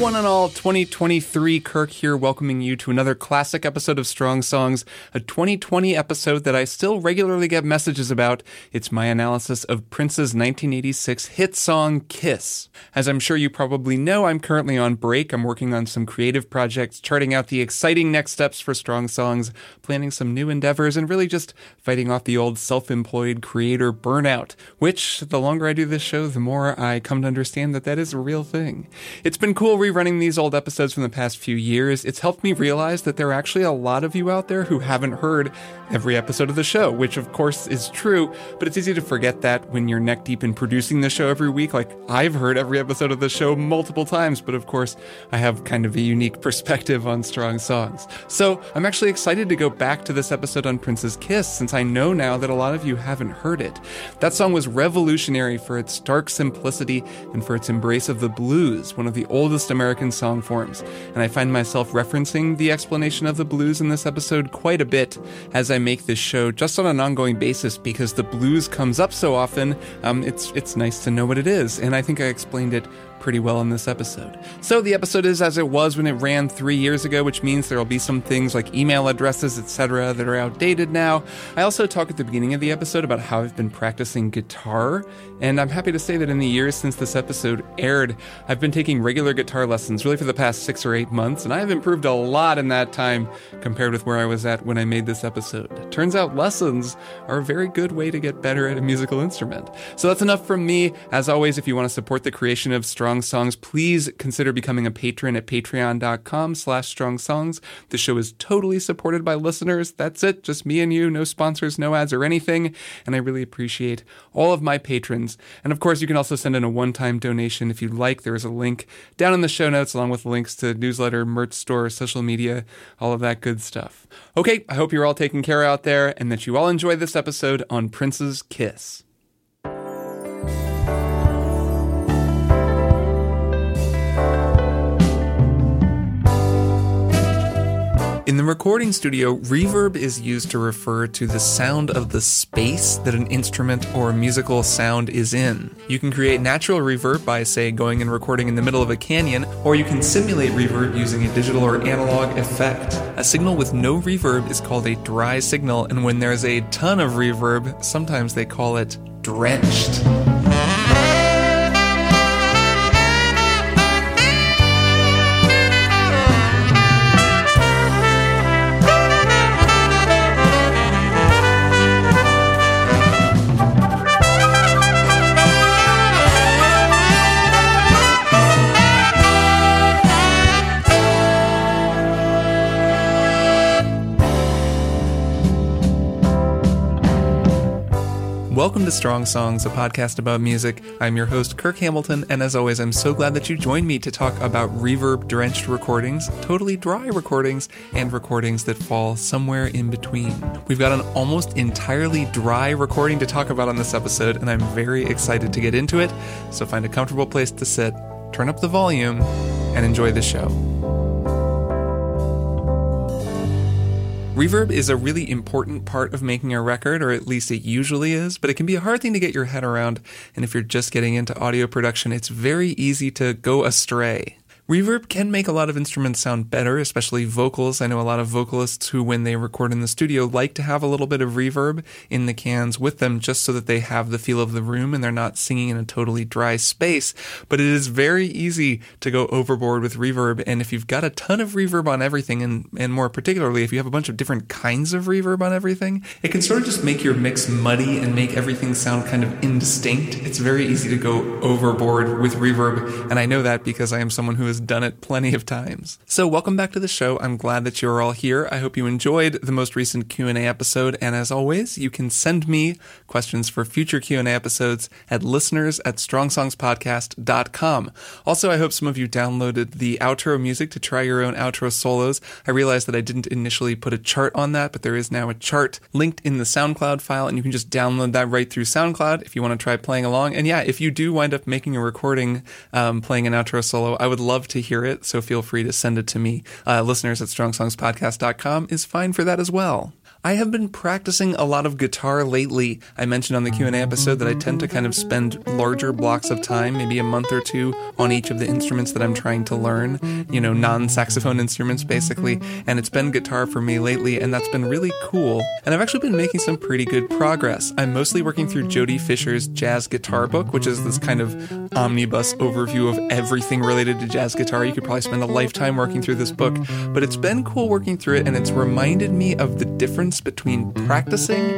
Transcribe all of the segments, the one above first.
One and all. 2023 Kirk here, welcoming you to another classic episode of Strong Songs, a 2020 episode that I still regularly get messages about. It's my analysis of Prince's 1986 hit song, Kiss. As I'm sure you probably know, I'm currently on break. I'm working on some creative projects, charting out the exciting next steps for Strong Songs, planning some new endeavors, and really just fighting off the old self employed creator burnout, which the longer I do this show, the more I come to understand that that is a real thing. It's been cool rerunning these old episodes from the past few years. It's helped me realize that there are actually a lot of you out there who haven't heard every episode of the show, which of course is true, but it's easy to forget that when you're neck deep in producing the show every week. Like, I've heard every episode of the show multiple times, but of course, I have kind of a unique perspective on strong songs. So, I'm actually excited to go back to this episode on Prince's Kiss, since I know now that a lot of you haven't heard it. That song was revolutionary for its stark simplicity and for its embrace of the blues, one of the oldest American song forms. And I find myself referencing the explanation of the blues in this episode quite a bit as I make this show just on an ongoing basis because the blues comes up so often. Um, it's it's nice to know what it is, and I think I explained it pretty well in this episode. So the episode is as it was when it ran three years ago, which means there will be some things like email addresses, etc., that are outdated now. I also talk at the beginning of the episode about how I've been practicing guitar, and I'm happy to say that in the years since this episode aired, I've been taking regular guitar lessons really for the past six or eight months, and I have improved a lot in that time compared with where I was at when I made this episode. Turns out lessons are a very good way to get better at a musical instrument. So that's enough from me. As always, if you want to support the creation of Strong Songs, please consider becoming a patron at patreon.com slash strong songs. The show is totally supported by listeners. That's it. Just me and you. No sponsors, no ads or anything. And I really appreciate all of my patrons. And of course, you can also send in a one-time donation if you'd like. There is a link down in the show notes along with links to newsletter, merch store, social media, all of that good stuff. Okay, I hope you're all taken care out there and that you all enjoy this episode on Prince's Kiss. In the recording studio, reverb is used to refer to the sound of the space that an instrument or musical sound is in. You can create natural reverb by, say, going and recording in the middle of a canyon, or you can simulate reverb using a digital or analog effect. A signal with no reverb is called a dry signal, and when there's a ton of reverb, sometimes they call it drenched. Welcome to Strong Songs, a podcast about music. I'm your host, Kirk Hamilton, and as always, I'm so glad that you joined me to talk about reverb drenched recordings, totally dry recordings, and recordings that fall somewhere in between. We've got an almost entirely dry recording to talk about on this episode, and I'm very excited to get into it. So find a comfortable place to sit, turn up the volume, and enjoy the show. Reverb is a really important part of making a record, or at least it usually is, but it can be a hard thing to get your head around. And if you're just getting into audio production, it's very easy to go astray. Reverb can make a lot of instruments sound better, especially vocals. I know a lot of vocalists who, when they record in the studio, like to have a little bit of reverb in the cans with them just so that they have the feel of the room and they're not singing in a totally dry space. But it is very easy to go overboard with reverb. And if you've got a ton of reverb on everything, and, and more particularly if you have a bunch of different kinds of reverb on everything, it can sort of just make your mix muddy and make everything sound kind of indistinct. It's very easy to go overboard with reverb. And I know that because I am someone who is has done it plenty of times. So welcome back to the show. I'm glad that you're all here. I hope you enjoyed the most recent Q&A episode. And as always, you can send me questions for future Q&A episodes at listeners at strongsongspodcast.com. Also, I hope some of you downloaded the outro music to try your own outro solos. I realized that I didn't initially put a chart on that, but there is now a chart linked in the SoundCloud file, and you can just download that right through SoundCloud if you want to try playing along. And yeah, if you do wind up making a recording um, playing an outro solo, I would love to hear it, so feel free to send it to me. Uh, listeners at strongsongspodcast.com is fine for that as well. I have been practicing a lot of guitar lately. I mentioned on the Q&A episode that I tend to kind of spend larger blocks of time, maybe a month or two, on each of the instruments that I'm trying to learn, you know, non-saxophone instruments basically, and it's been guitar for me lately and that's been really cool. And I've actually been making some pretty good progress. I'm mostly working through Jody Fisher's Jazz Guitar Book, which is this kind of omnibus overview of everything related to jazz guitar. You could probably spend a lifetime working through this book, but it's been cool working through it and it's reminded me of the difference between practicing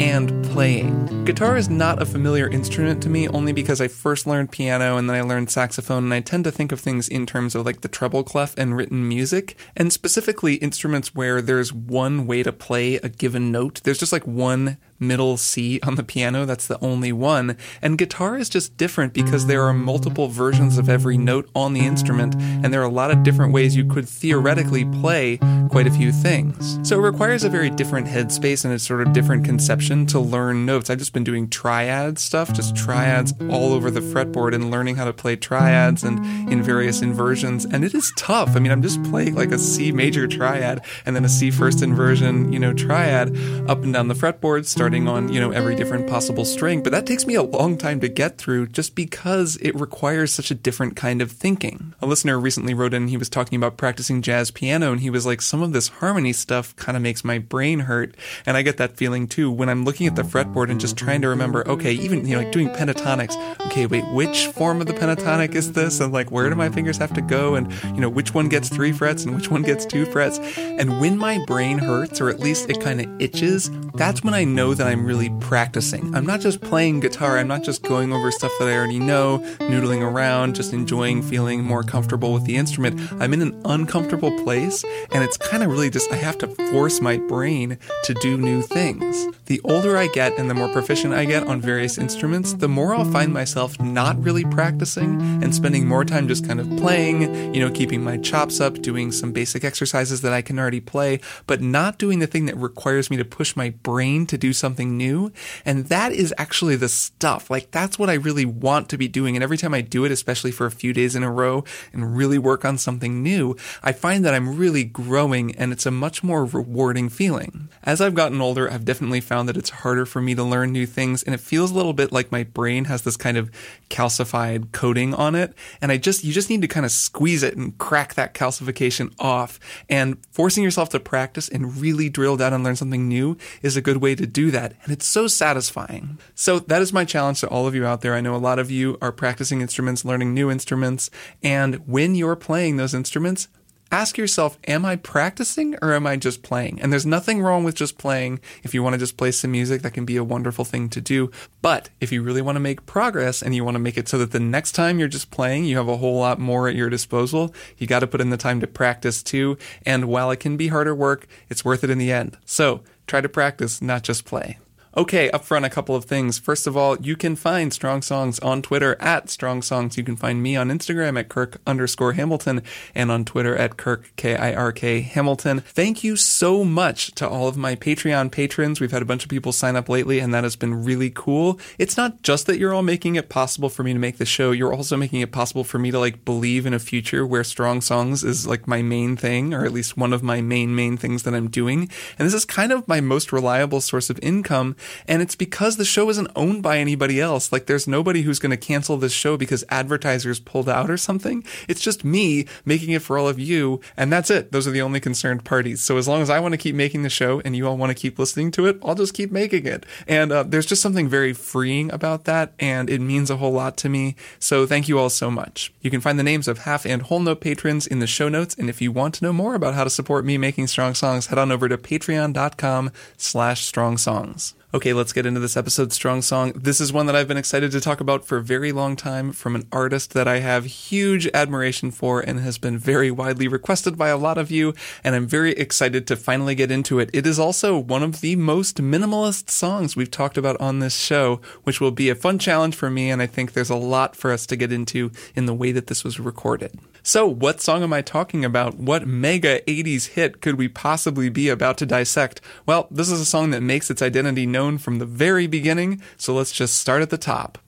and playing. Guitar is not a familiar instrument to me only because I first learned piano and then I learned saxophone and I tend to think of things in terms of like the treble clef and written music and specifically instruments where there's one way to play a given note. There's just like one middle C on the piano. That's the only one. And guitar is just different because there are multiple versions of every note on the instrument, and there are a lot of different ways you could theoretically play quite a few things. So it requires a very different headspace and a sort of different conception to learn notes. I've just been doing triad stuff, just triads all over the fretboard and learning how to play triads and in various inversions. And it is tough. I mean, I'm just playing like a C major triad and then a C first inversion, you know, triad up and down the fretboard, starting starting on, you know, every different possible string, but that takes me a long time to get through just because it requires such a different kind of thinking. A listener recently wrote in, he was talking about practicing jazz piano, and he was like, some of this harmony stuff kind of makes my brain hurt. And I get that feeling too when I'm looking at the fretboard and just trying to remember, okay, even, you know, like doing pentatonics, okay, wait, which form of the pentatonic is this? And like, where do my fingers have to go? And, you know, which one gets three frets and which one gets two frets? And when my brain hurts, or at least it kind of itches, that's when I know that that I'm really practicing. I'm not just playing guitar, I'm not just going over stuff that I already know, noodling around, just enjoying feeling more comfortable with the instrument. I'm in an uncomfortable place, and it's kind of really just, I have to force my brain to do new things. The older I get and the more proficient I get on various instruments, the more I'll find myself not really practicing and spending more time just kind of playing, you know, keeping my chops up, doing some basic exercises that I can already play, but not doing the thing that requires me to push my brain to do something something new. And that is actually the stuff. Like that's what I really want to be doing. And every time I do it, especially for a few days in a row and really work on something new, I find that I'm really growing and it's a much more rewarding feeling. As I've gotten older, I've definitely found that it's harder for me to learn new things and it feels a little bit like my brain has this kind of calcified coating on it. And I just, you just need to kind of squeeze it and crack that calcification off. And forcing yourself to practice and really drill down and learn something new is a good way to do that. And it's so satisfying. So that is my challenge to all of you out there. I know a lot of you are practicing instruments, learning new instruments. And when you're playing those instruments, ask yourself, am I practicing or am I just playing? And there's nothing wrong with just playing. If you want to just play some music, that can be a wonderful thing to do. But if you really want to make progress and you want to make it so that the next time you're just playing, you have a whole lot more at your disposal, you got to put in the time to practice too. And while it can be harder work, it's worth it in the end. So try to practice, not just play. Okay, up front, a couple of things. First of all, you can find Strong Songs on Twitter at Strong Songs. You can find me on Instagram at Kirk underscore Hamilton and on Twitter at Kirk, K-I-R-K Hamilton. Thank you so much to all of my Patreon patrons. We've had a bunch of people sign up lately and that has been really cool. It's not just that you're all making it possible for me to make the show. You're also making it possible for me to like believe in a future where Strong Songs is like my main thing, or at least one of my main, main things that I'm doing. And this is kind of my most reliable source of income and it's because the show isn't owned by anybody else. Like there's nobody who's going to cancel this show because advertisers pulled out or something. It's just me making it for all of you. And that's it. Those are the only concerned parties. So as long as I want to keep making the show and you all want to keep listening to it, I'll just keep making it. And uh, there's just something very freeing about that. And it means a whole lot to me. So thank you all so much. You can find the names of half and whole note patrons in the show notes. And if you want to know more about how to support me making strong songs, head on over to patreon.com slash strong songs. Okay, let's get into this episode's strong song. This is one that I've been excited to talk about for a very long time from an artist that I have huge admiration for and has been very widely requested by a lot of you, and I'm very excited to finally get into it. It is also one of the most minimalist songs we've talked about on this show, which will be a fun challenge for me, and I think there's a lot for us to get into in the way that this was recorded. So, what song am I talking about? What mega 80s hit could we possibly be about to dissect? Well, this is a song that makes its identity known from the very beginning, so let's just start at the top.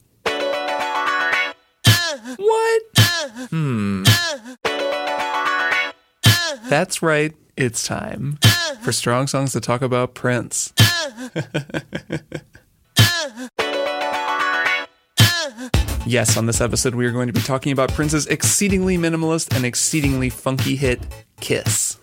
What? Hmm. That's right, it's time. for Strong Songs to talk about Prince. Yes, on this episode, we are going to be talking about Prince's exceedingly minimalist and exceedingly funky hit, Kiss.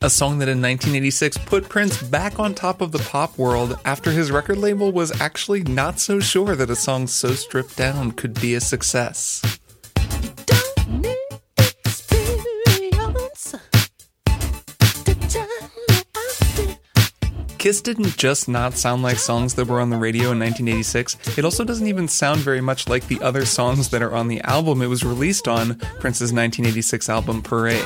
A song that in 1986 put Prince back on top of the pop world after his record label was actually not so sure that a song so stripped down could be a success. Kiss didn't just not sound like songs that were on the radio in 1986, it also doesn't even sound very much like the other songs that are on the album it was released on, Prince's 1986 album Parade.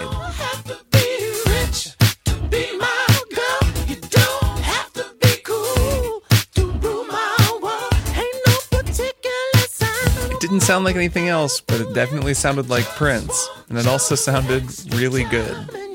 It didn't sound like anything else, but it definitely sounded like Prince, and it also sounded really good.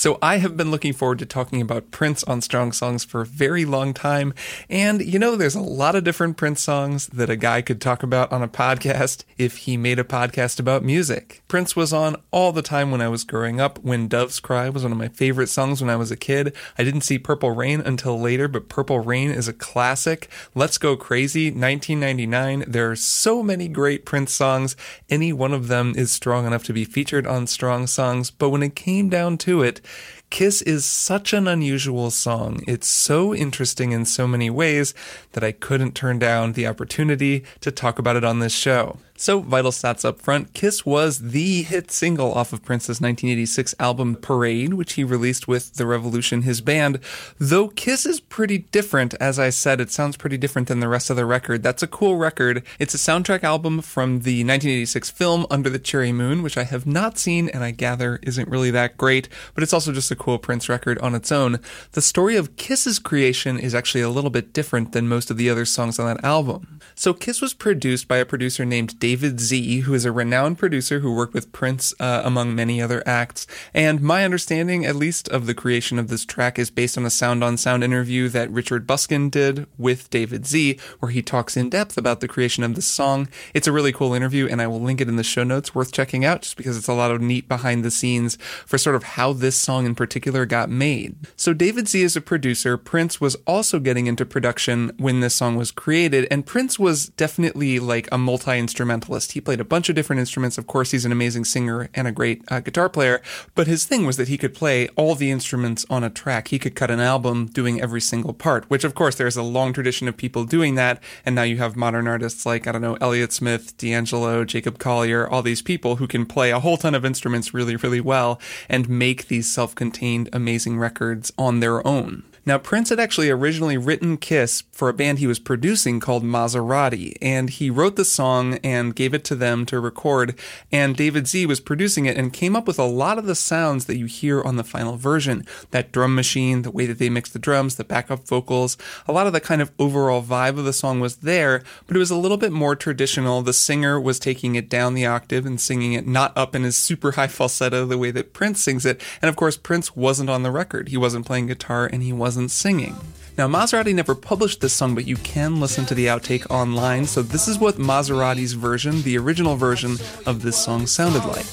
So I have been looking forward to talking about Prince on Strong Songs for a very long time. And you know, there's a lot of different Prince songs that a guy could talk about on a podcast if he made a podcast about music. Prince was on all the time when I was growing up. When Doves Cry was one of my favorite songs when I was a kid. I didn't see Purple Rain until later, but Purple Rain is a classic. Let's Go Crazy, 1999. There are so many great Prince songs. Any one of them is strong enough to be featured on Strong Songs. But when it came down to it, Kiss is such an unusual song. It's so interesting in so many ways that I couldn't turn down the opportunity to talk about it on this show. So, vital stats up front Kiss was the hit single off of Prince's 1986 album Parade, which he released with The Revolution, his band. Though Kiss is pretty different, as I said, it sounds pretty different than the rest of the record. That's a cool record. It's a soundtrack album from the 1986 film Under the Cherry Moon, which I have not seen and I gather isn't really that great, but it's also just a cool Prince record on its own. The story of Kiss's creation is actually a little bit different than most of the other songs on that album. So, Kiss was produced by a producer named David. David Z, who is a renowned producer who worked with Prince uh, among many other acts. And my understanding, at least, of the creation of this track is based on a sound on sound interview that Richard Buskin did with David Z, where he talks in depth about the creation of this song. It's a really cool interview, and I will link it in the show notes, worth checking out just because it's a lot of neat behind the scenes for sort of how this song in particular got made. So, David Z is a producer. Prince was also getting into production when this song was created, and Prince was definitely like a multi instrumental instrumentalist. He played a bunch of different instruments. Of course, he's an amazing singer and a great uh, guitar player, but his thing was that he could play all the instruments on a track. He could cut an album doing every single part, which of course there's a long tradition of people doing that. And now you have modern artists like, I don't know, Elliott Smith, D'Angelo, Jacob Collier, all these people who can play a whole ton of instruments really, really well and make these self-contained amazing records on their own. Now, Prince had actually originally written Kiss for a band he was producing called Maserati, and he wrote the song and gave it to them to record, and David Z was producing it and came up with a lot of the sounds that you hear on the final version. That drum machine, the way that they mixed the drums, the backup vocals, a lot of the kind of overall vibe of the song was there, but it was a little bit more traditional. The singer was taking it down the octave and singing it not up in his super high falsetto the way that Prince sings it, and of course, Prince wasn't on the record. He wasn't playing guitar and he wasn't wasn't singing. Now, Maserati never published this song, but you can listen to the outtake online. So, this is what Maserati's version, the original version of this song, sounded like.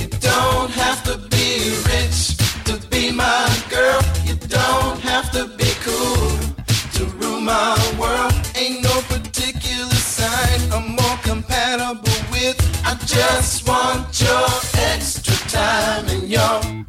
You don't have to be rich to be my girl. You don't have to be cool to rule my world. Ain't no particular sign I'm more compatible with. I just want your extra time and your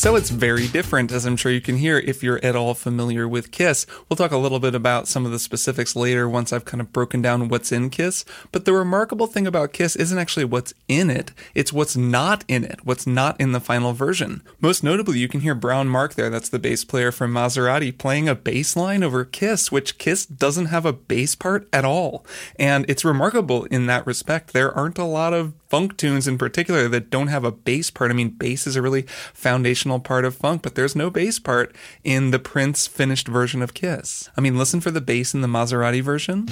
so it's very different, as I'm sure you can hear if you're at all familiar with Kiss. We'll talk a little bit about some of the specifics later once I've kind of broken down what's in Kiss. But the remarkable thing about Kiss isn't actually what's in it, it's what's not in it, what's not in the final version. Most notably, you can hear BrownMark there, that's the bass player from Maserati, playing a bass line over Kiss, which Kiss doesn't have a bass part at all. And it's remarkable in that respect. There aren't a lot of funk tunes in particular that don't have a bass part. I mean, bass is a really foundational part of funk, but there's no bass part in the Prince finished version of Kiss. I mean, listen for the bass in the Maserati version.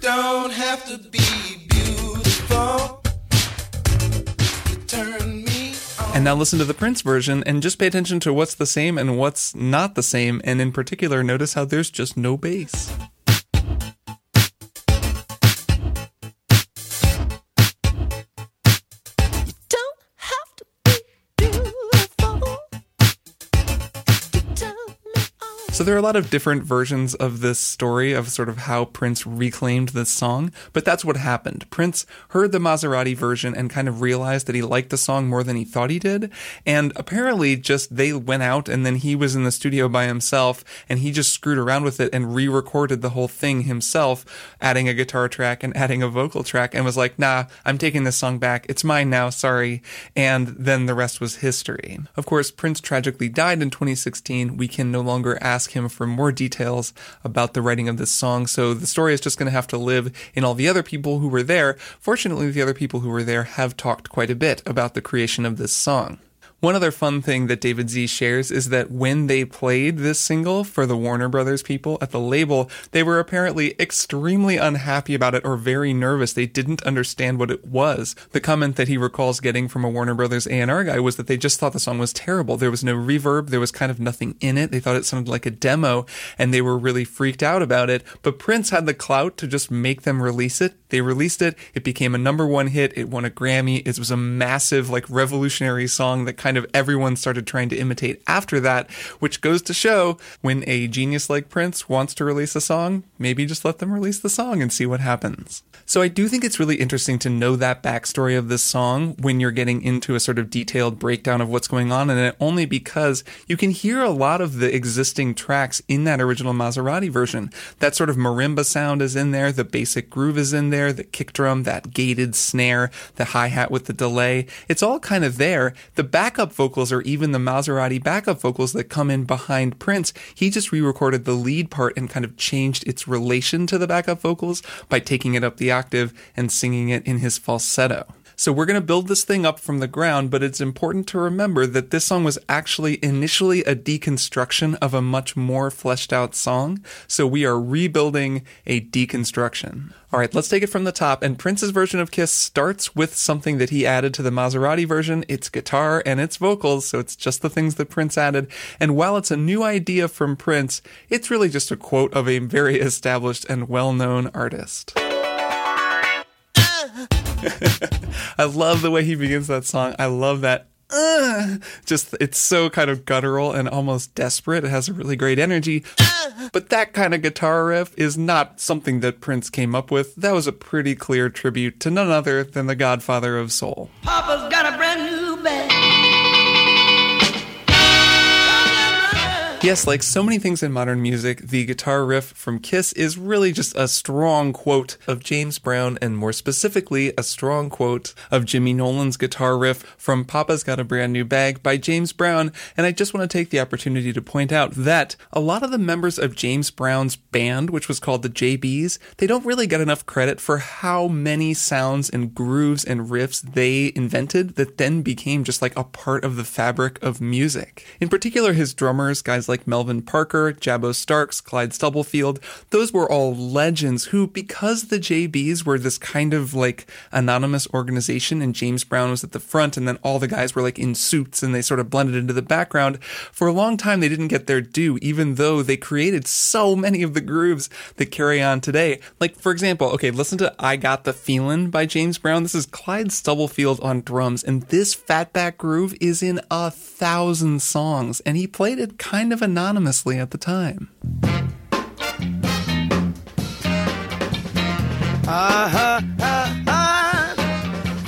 Don't have to be now listen to the Prince version and just pay attention to what's the same and what's not the same. And in particular, notice how there's just no bass. So there are a lot of different versions of this story of sort of how Prince reclaimed this song, but that's what happened. Prince heard the Maserati version and kind of realized that he liked the song more than he thought he did. And apparently just they went out and then he was in the studio by himself and he just screwed around with it and re-recorded the whole thing himself, adding a guitar track and adding a vocal track and was like, nah, I'm taking this song back. It's mine now. Sorry. And then the rest was history. Of course, Prince tragically died in 2016. We can no longer ask ask him for more details about the writing of this song. So the story is just going to have to live in all the other people who were there. Fortunately, the other people who were there have talked quite a bit about the creation of this song. One other fun thing that David Z shares is that when they played this single for the Warner Brothers people at the label, they were apparently extremely unhappy about it or very nervous. They didn't understand what it was. The comment that he recalls getting from a Warner Brothers A&R guy was that they just thought the song was terrible. There was no reverb. There was kind of nothing in it. They thought it sounded like a demo and they were really freaked out about it. But Prince had the clout to just make them release it. They released it. It became a number one hit. It won a Grammy. It was a massive, like revolutionary song that kind of everyone started trying to imitate after that, which goes to show when a genius like Prince wants to release a song, maybe just let them release the song and see what happens. So I do think it's really interesting to know that backstory of this song when you're getting into a sort of detailed breakdown of what's going on in it, only because you can hear a lot of the existing tracks in that original Maserati version. That sort of marimba sound is in there, the basic groove is in there, the kick drum, that gated snare, the hi hat with the delay. It's all kind of there. The backup vocals or even the Maserati backup vocals that come in behind Prince, he just re-recorded the lead part and kind of changed its relation to the backup vocals by taking it up the octave and singing it in his falsetto. So we're going to build this thing up from the ground, but it's important to remember that this song was actually initially a deconstruction of a much more fleshed out song. So we are rebuilding a deconstruction. All right, let's take it from the top. And Prince's version of Kiss starts with something that he added to the Maserati version. It's guitar and it's vocals, so it's just the things that Prince added. And while it's a new idea from Prince, it's really just a quote of a very established and well-known artist. I love the way he begins that song. I love that. Uh, just it's so kind of guttural and almost desperate. It has a really great energy. But that kind of guitar riff is not something that Prince came up with. That was a pretty clear tribute to none other than the godfather of soul. Papa's got a brand Yes, like so many things in modern music, the guitar riff from Kiss is really just a strong quote of James Brown, and more specifically, a strong quote of Jimmy Nolen's guitar riff from Papa's Got a Brand New Bag by James Brown. And I just want to take the opportunity to point out that a lot of the members of James Brown's band, which was called the JBs, they don't really get enough credit for how many sounds and grooves and riffs they invented that then became just like a part of the fabric of music. In particular, his drummers, guys like like Melvin Parker, Jabbo Starks, Clyde Stubblefield, those were all legends who, because the JBs were this kind of like anonymous organization and James Brown was at the front and then all the guys were like in suits and they sort of blended into the background, for a long time they didn't get their due, even though they created so many of the grooves that carry on today. Like, for example, okay, listen to I Got the Feelin' by James Brown. This is Clyde Stubblefield on drums, and this fatback groove is in a thousand songs, and he played it kind of anonymously at the time. Uh-huh, uh-huh.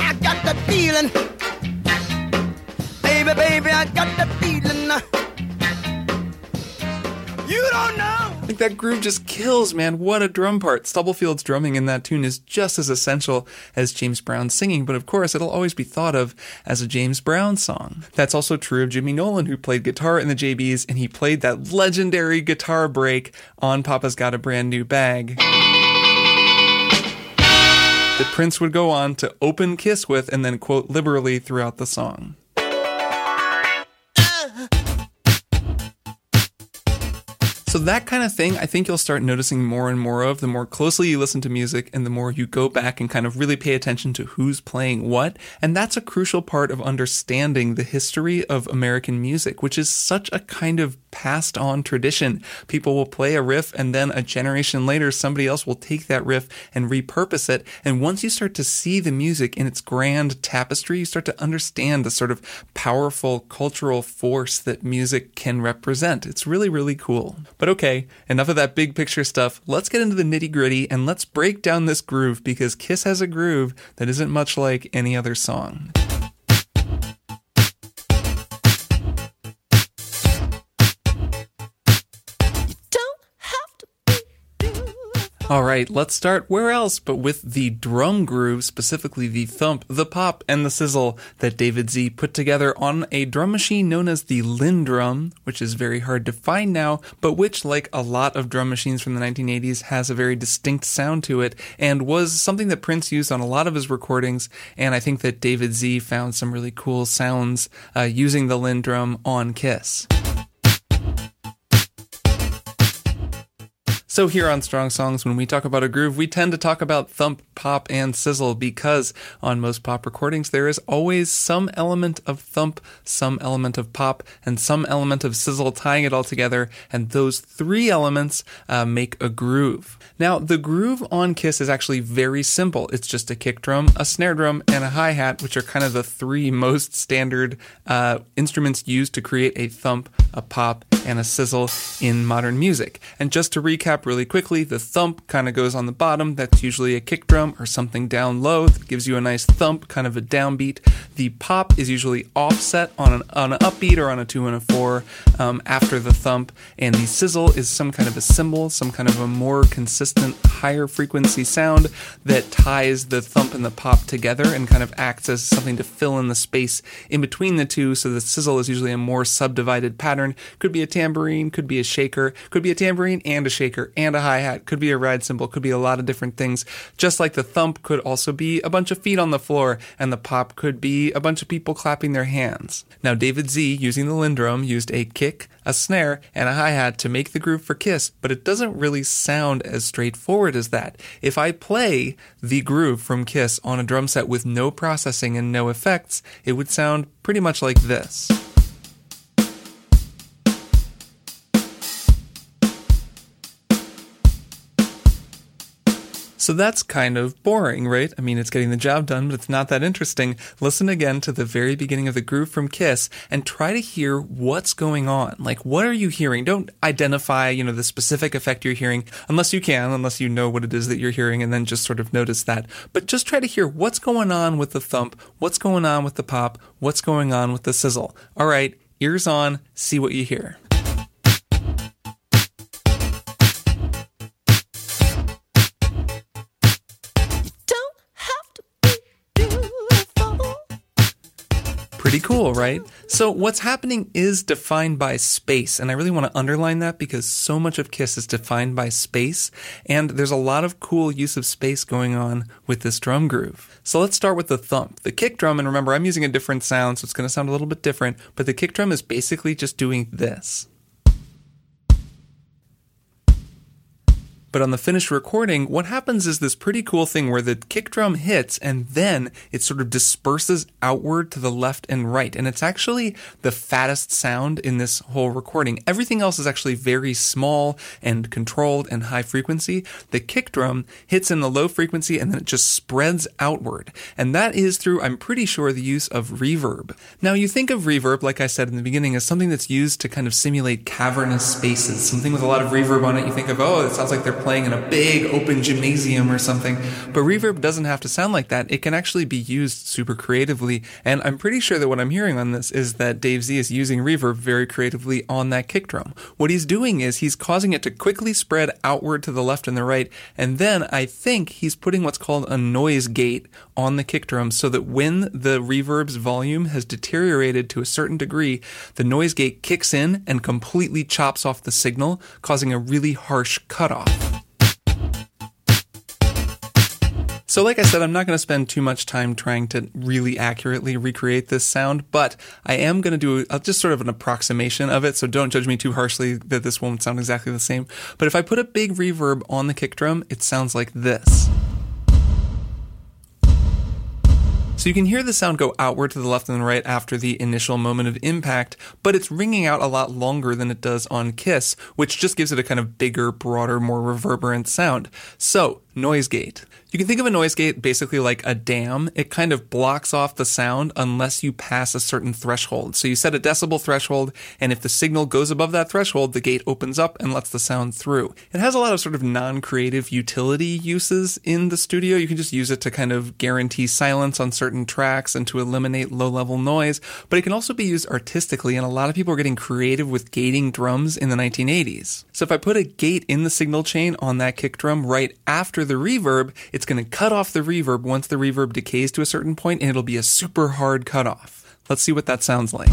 I got the feeling. Baby, baby, I got the feeling. You don't know. Like that groove just kills, man. What a drum part. Stubblefield's drumming in that tune is just as essential as James Brown's singing, but of course it'll always be thought of as a James Brown song. That's also true of Jimmy Nolen, who played guitar in the JBs, and he played that legendary guitar break on Papa's Got a Brand New Bag. That Prince would go on to open Kiss with and then quote liberally throughout the song. So, that kind of thing, I think you'll start noticing more and more of the more closely you listen to music and the more you go back and kind of really pay attention to who's playing what. And that's a crucial part of understanding the history of American music, which is such a kind of passed on tradition. People will play a riff and then a generation later, somebody else will take that riff and repurpose it. And once you start to see the music in its grand tapestry, you start to understand the sort of powerful cultural force that music can represent. It's really, really cool. But okay, enough of that big picture stuff. Let's get into the nitty gritty and let's break down this groove because Kiss has a groove that isn't much like any other song. All right, let's start where else but with the drum groove, specifically the thump, the pop, and the sizzle that David Z put together on a drum machine known as the LinnDrum, which is very hard to find now, but which, like a lot of drum machines from the 1980s, has a very distinct sound to it and was something that Prince used on a lot of his recordings. And I think that David Z found some really cool sounds uh, using the LinnDrum on Kiss. So, here on Strong Songs, when we talk about a groove, we tend to talk about thump, pop, and sizzle because on most pop recordings, there is always some element of thump, some element of pop, and some element of sizzle tying it all together. And those three elements uh, make a groove. Now, the groove on Kiss is actually very simple. It's just a kick drum, a snare drum, and a hi hat, which are kind of the three most standard uh, instruments used to create a thump, a pop, and a sizzle in modern music. And just to recap really quickly, the thump kind of goes on the bottom. That's usually a kick drum or something down low that gives you a nice thump, kind of a downbeat. The pop is usually offset on an, on an upbeat or on a two and a four um, after the thump. And the sizzle is some kind of a cymbal, some kind of a more consistent higher frequency sound that ties the thump and the pop together and kind of acts as something to fill in the space in between the two. So the sizzle is usually a more subdivided pattern. Could be a tambourine, could be a shaker, could be a tambourine and a shaker and a hi hat, could be a ride cymbal, could be a lot of different things. Just like the thump could also be a bunch of feet on the floor, and the pop could be a bunch of people clapping their hands. Now, David Z, using the LinnDrum, used a kick, a snare, and a hi hat to make the groove for Kiss, but it doesn't really sound as straightforward as that. If I play the groove from Kiss on a drum set with no processing and no effects, it would sound pretty much like this. So that's kind of boring, right? I mean, it's getting the job done, but it's not that interesting. Listen again to the very beginning of the groove from Kiss and try to hear what's going on. Like, what are you hearing? Don't identify, you know, the specific effect you're hearing unless you can, unless you know what it is that you're hearing and then just sort of notice that. But just try to hear what's going on with the thump, what's going on with the pop, what's going on with the sizzle. All right, ears on, see what you hear. Pretty cool, right? So, what's happening is defined by space, and I really want to underline that because so much of Kiss is defined by space, and there's a lot of cool use of space going on with this drum groove. So, let's start with the thump. The kick drum, and remember, I'm using a different sound, so it's going to sound a little bit different, but the kick drum is basically just doing this. But on the finished recording, what happens is this pretty cool thing where the kick drum hits and then it sort of disperses outward to the left and right. And it's actually the fattest sound in this whole recording. Everything else is actually very small and controlled and high frequency. The kick drum hits in the low frequency and then it just spreads outward. And that is through, I'm pretty sure, the use of reverb. Now, you think of reverb, like I said in the beginning, as something that's used to kind of simulate cavernous spaces, something with a lot of reverb on it. You think of, oh, it sounds like they're playing in a big open gymnasium or something. But reverb doesn't have to sound like that. It can actually be used super creatively. And I'm pretty sure that what I'm hearing on this is that Dave Z is using reverb very creatively on that kick drum. What he's doing is he's causing it to quickly spread outward to the left and the right. And then I think he's putting what's called a noise gate on the kick drum so that when the reverb's volume has deteriorated to a certain degree, the noise gate kicks in and completely chops off the signal, causing a really harsh cutoff. So, like I said, I'm not going to spend too much time trying to really accurately recreate this sound, but I am going to do a, just sort of an approximation of it. So, don't judge me too harshly that this won't sound exactly the same. But if I put a big reverb on the kick drum, it sounds like this. So you can hear the sound go outward to the left and the right after the initial moment of impact, but it's ringing out a lot longer than it does on Kiss, which just gives it a kind of bigger, broader, more reverberant sound. So, noise gate. You can think of a noise gate basically like a dam. It kind of blocks off the sound unless you pass a certain threshold. So you set a decibel threshold, and if the signal goes above that threshold, the gate opens up and lets the sound through. It has a lot of sort of non-creative utility uses in the studio. You can just use it to kind of guarantee silence on certain tracks and to eliminate low-level noise, but it can also be used artistically, and a lot of people are getting creative with gating drums in the 1980s. So if I put a gate in the signal chain on that kick drum right after the reverb, it's going to cut off the reverb once the reverb decays to a certain point and it'll be a super hard cutoff. Let's see what that sounds like.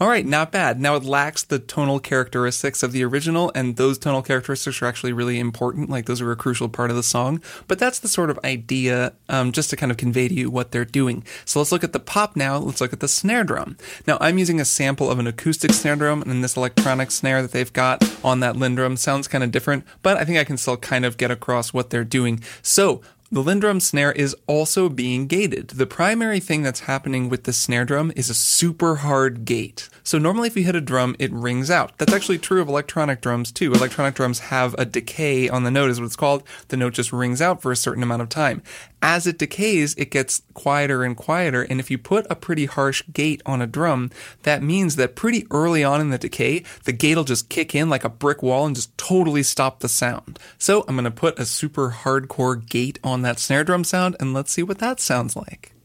All right, not bad. Now it lacks the tonal characteristics of the original, and those tonal characteristics are actually really important. Like those are a crucial part of the song. But that's the sort of idea, um, just to kind of convey to you what they're doing. So let's look at the pop now. Let's look at the snare drum. Now I'm using a sample of an acoustic snare drum, and this electronic snare that they've got on that LinnDrum sounds kind of different, but I think I can still kind of get across what they're doing. So the LinnDrum snare is also being gated. The primary thing that's happening with the snare drum is a super hard gate. So normally if you hit a drum, it rings out. That's actually true of electronic drums too. Electronic drums have a decay on the note is what it's called. The note just rings out for a certain amount of time. As it decays, it gets quieter and quieter. And if you put a pretty harsh gate on a drum, that means that pretty early on in the decay, the gate will just kick in like a brick wall and just totally stop the sound. So I'm going to put a super hardcore gate on that snare drum sound and let's see what that sounds like.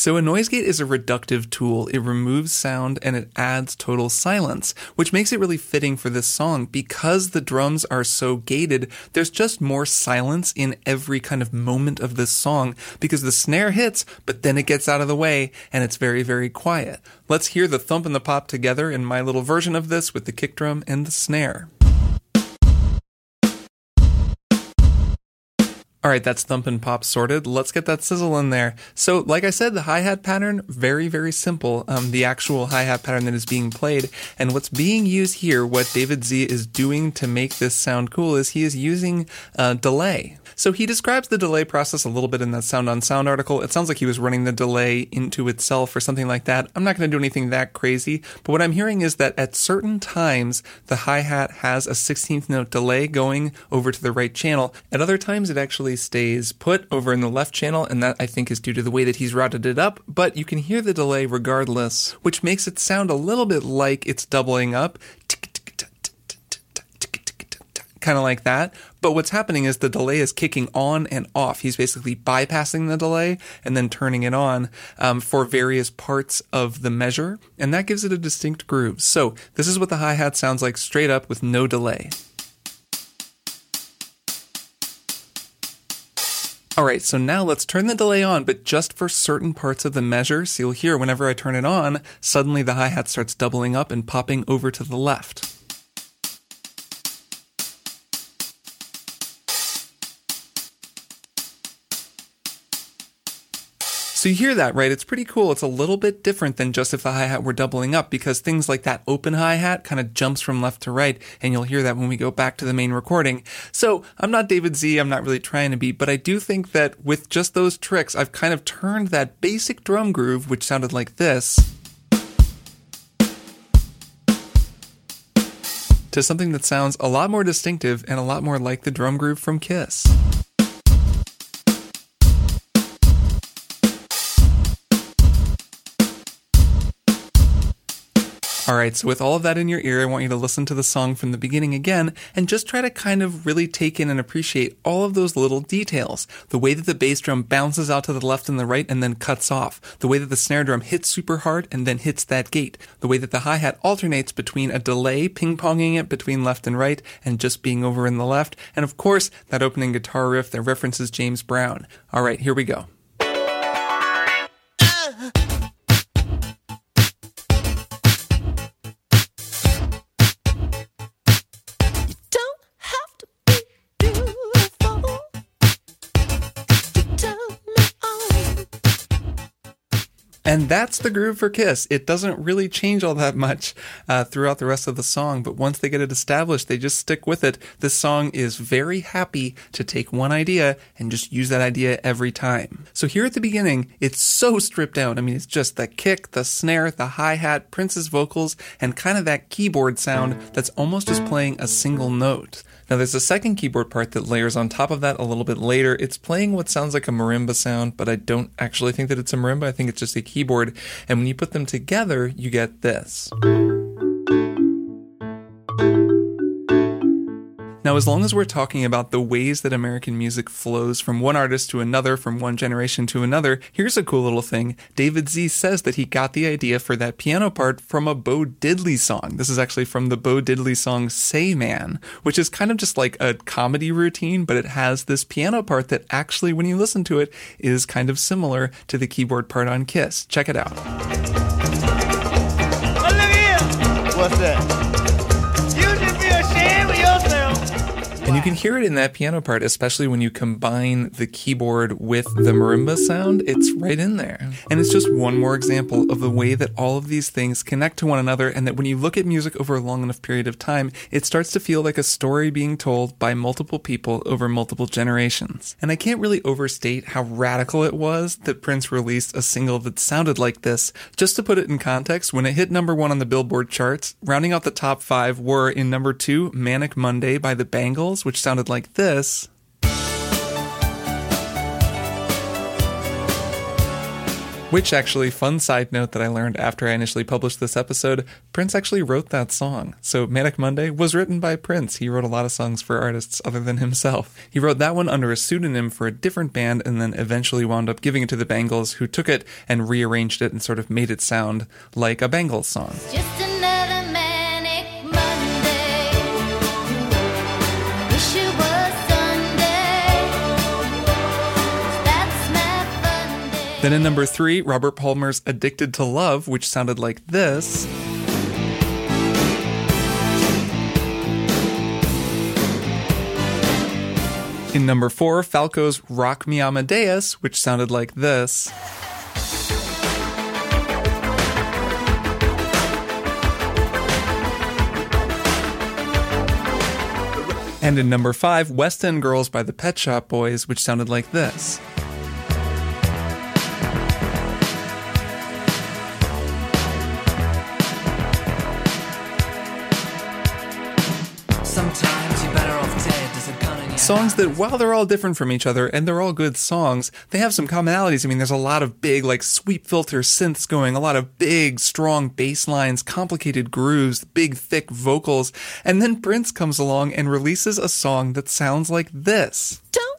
So a noise gate is a reductive tool. It removes sound and it adds total silence, which makes it really fitting for this song because the drums are so gated. There's just more silence in every kind of moment of this song because the snare hits, but then it gets out of the way and it's very, very quiet. Let's hear the thump and the pop together in my little version of this with the kick drum and the snare. All right, that's thump and pop sorted. Let's get that sizzle in there. So, like I said, the hi-hat pattern, very, very simple. Um, the actual hi-hat pattern that is being played. And what's being used here, what David Z is doing to make this sound cool is he is using uh, delay. So he describes the delay process a little bit in that Sound on Sound article. It sounds like he was running the delay into itself or something like that. I'm not going to do anything that crazy, but what I'm hearing is that at certain times, the hi-hat has a 16th note delay going over to the right channel. At other times, it actually stays put over in the left channel, and that I think is due to the way that he's routed it up, but you can hear the delay regardless, which makes it sound a little bit like it's doubling up kind of like that. But what's happening is the delay is kicking on and off. He's basically bypassing the delay and then turning it on um, for various parts of the measure, and that gives it a distinct groove. So this is what the hi hat sounds like straight up with no delay. Alright, so now let's turn the delay on, but just for certain parts of the measure. So you'll hear whenever I turn it on, suddenly the hi-hat starts doubling up and popping over to the left. So you hear that, right? It's pretty cool. It's a little bit different than just if the hi-hat were doubling up because things like that open hi-hat kind of jumps from left to right and you'll hear that when we go back to the main recording. So I'm not David Z. I'm not really trying to be, but I do think that with just those tricks, I've kind of turned that basic drum groove, which sounded like this, to something that sounds a lot more distinctive and a lot more like the drum groove from Kiss. Alright, so with all of that in your ear, I want you to listen to the song from the beginning again and just try to kind of really take in and appreciate all of those little details. The way that the bass drum bounces out to the left and the right and then cuts off. The way that the snare drum hits super hard and then hits that gate. The way that the hi-hat alternates between a delay, ping-ponging it between left and right and just being over in the left. And of course, that opening guitar riff that references James Brown. Alright, here we go. And that's the groove for Kiss. It doesn't really change all that much uh, throughout the rest of the song, but once they get it established, they just stick with it. This song is very happy to take one idea and just use that idea every time. So here at the beginning, it's so stripped down. I mean, it's just the kick, the snare, the hi hat, Prince's vocals, and kind of that keyboard sound that's almost just playing a single note. Now there's a second keyboard part that layers on top of that a little bit later. It's playing what sounds like a marimba sound, but I don't actually think that it's a marimba. I think it's just a keyboard. And when you put them together, you get this. Now, as long as we're talking about the ways that American music flows from one artist to another, from one generation to another, here's a cool little thing. David Z says that he got the idea for that piano part from a Bo Diddley song. This is actually from the Bo Diddley song Say Man, which is kind of just like a comedy routine, but it has this piano part that actually, when you listen to it, is kind of similar to the keyboard part on Kiss. Check it out. Here! What's that? You can hear it in that piano part, especially when you combine the keyboard with the marimba sound. It's right in there. And it's just one more example of the way that all of these things connect to one another, and that when you look at music over a long enough period of time, it starts to feel like a story being told by multiple people over multiple generations. And I can't really overstate how radical it was that Prince released a single that sounded like this. Just to put it in context, when it hit number one on the Billboard charts, rounding out the top five were in number two, Manic Monday by the Bangles which sounded like this. Which actually, fun side note that I learned after I initially published this episode, Prince actually wrote that song. So Manic Monday was written by Prince. He wrote a lot of songs for artists other than himself. He wrote that one under a pseudonym for a different band and then eventually wound up giving it to the Bangles, who took it and rearranged it and sort of made it sound like a Bangles song. Then in number three, Robert Palmer's Addicted to Love, which sounded like this. In number four, Falco's Rock Me Amadeus, which sounded like this. And in number five, West End Girls by the Pet Shop Boys, which sounded like this. Songs that, while they're all different from each other and they're all good songs, they have some commonalities. I mean, there's a lot of big, like, sweep filter synths going, a lot of big, strong bass lines, complicated grooves, big, thick vocals. And then Prince comes along and releases a song that sounds like this. Don't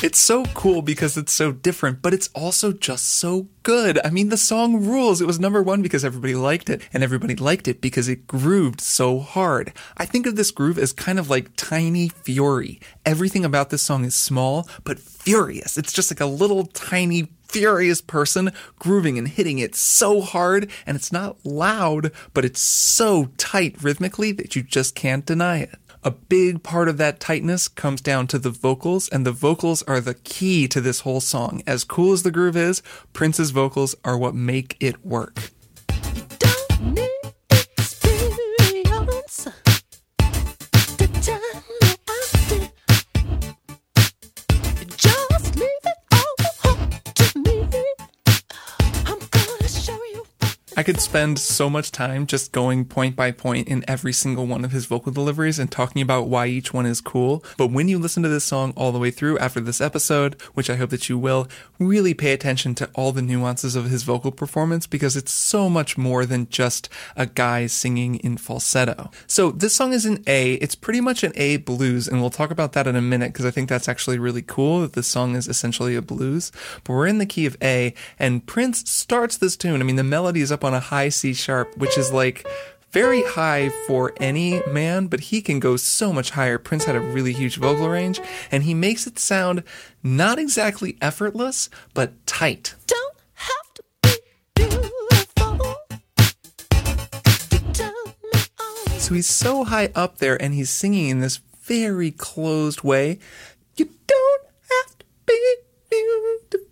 It's so cool because it's so different, but it's also just so good. I mean, the song rules. It was number one because everybody liked it, and everybody liked it because it grooved so hard. I think of this groove as kind of like tiny fury. Everything about this song is small, but furious. It's just like a little tiny furious person grooving and hitting it so hard and it's not loud, but it's so tight rhythmically that you just can't deny it. A big part of that tightness comes down to the vocals, and the vocals are the key to this whole song. As cool as the groove is, Prince's vocals are what make it work. I could spend so much time just going point by point in every single one of his vocal deliveries and talking about why each one is cool. But when you listen to this song all the way through after this episode, which I hope that you will, really pay attention to all the nuances of his vocal performance because it's so much more than just a guy singing in falsetto. So this song is in A. It's pretty much an A blues, and we'll talk about that in a minute because I think that's actually really cool that this song is essentially a blues. But we're in the key of A, and Prince starts this tune. I mean, the melody is up on a high C sharp, which is like very high for any man, but he can go so much higher. Prince had a really huge vocal range, and he makes it sound not exactly effortless, but tight. Don't have to be beautiful So he's so high up there, and he's singing in this very closed way. You don't have to be beautiful.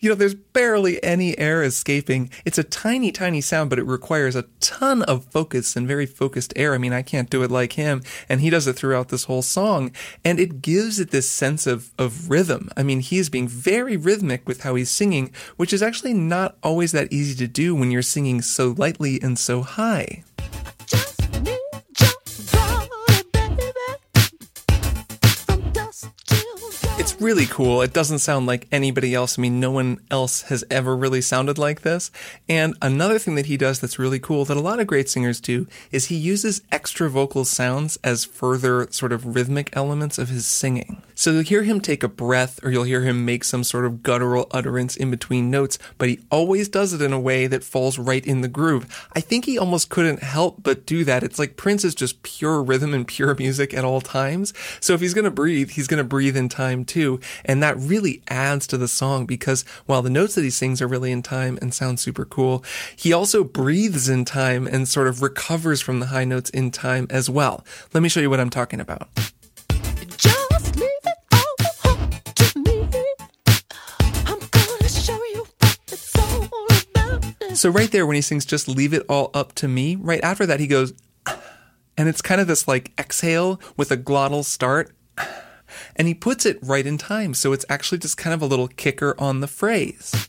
You know, there's barely any air escaping. It's a tiny, tiny sound, but it requires a ton of focus and very focused air. I mean, I can't do it like him, and he does it throughout this whole song, and it gives it this sense of, of rhythm. I mean, he is being very rhythmic with how he's singing, which is actually not always that easy to do when you're singing so lightly and so high. Really cool. It doesn't sound like anybody else. I mean, no one else has ever really sounded like this. And another thing that he does that's really cool that a lot of great singers do is he uses extra vocal sounds as further sort of rhythmic elements of his singing. So you'll hear him take a breath or you'll hear him make some sort of guttural utterance in between notes, but he always does it in a way that falls right in the groove. I think he almost couldn't help but do that. It's like Prince is just pure rhythm and pure music at all times. So if he's going to breathe, he's going to breathe in time too. And that really adds to the song because while the notes that he sings are really in time and sound super cool, he also breathes in time and sort of recovers from the high notes in time as well. Let me show you what I'm talking about. So right there, when he sings "Just Leave It All Up to Me," right after that he goes, and it's kind of this like exhale with a glottal start, and he puts it right in time. So it's actually just kind of a little kicker on the phrase.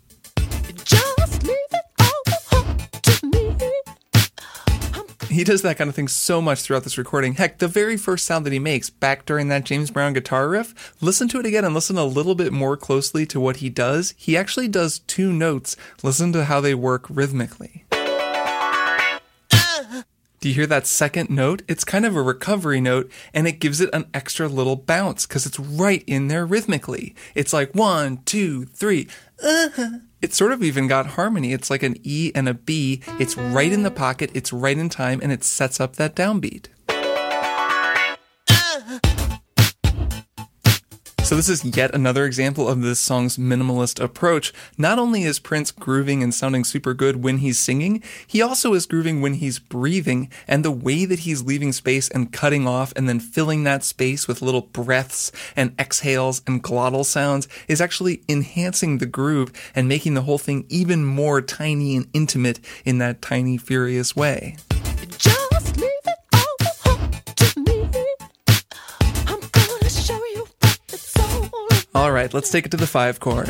He does that kind of thing so much throughout this recording. Heck, the very first sound that he makes back during that James Brown guitar riff, listen to it again and listen a little bit more closely to what he does. He actually does two notes. Listen to how they work rhythmically. Do you hear that second note? It's kind of a recovery note and it gives it an extra little bounce because it's right in there rhythmically. It's like one, two, three. Uh-huh. It's sort of even got harmony. It's like an E and a B. It's right in the pocket, it's right in time, and it sets up that downbeat. So this is yet another example of this song's minimalist approach. Not only is Prince grooving and sounding super good when he's singing, he also is grooving when he's breathing, and the way that he's leaving space and cutting off and then filling that space with little breaths and exhales and glottal sounds is actually enhancing the groove and making the whole thing even more tiny and intimate in that tiny, furious way. I let's take it to the five chord.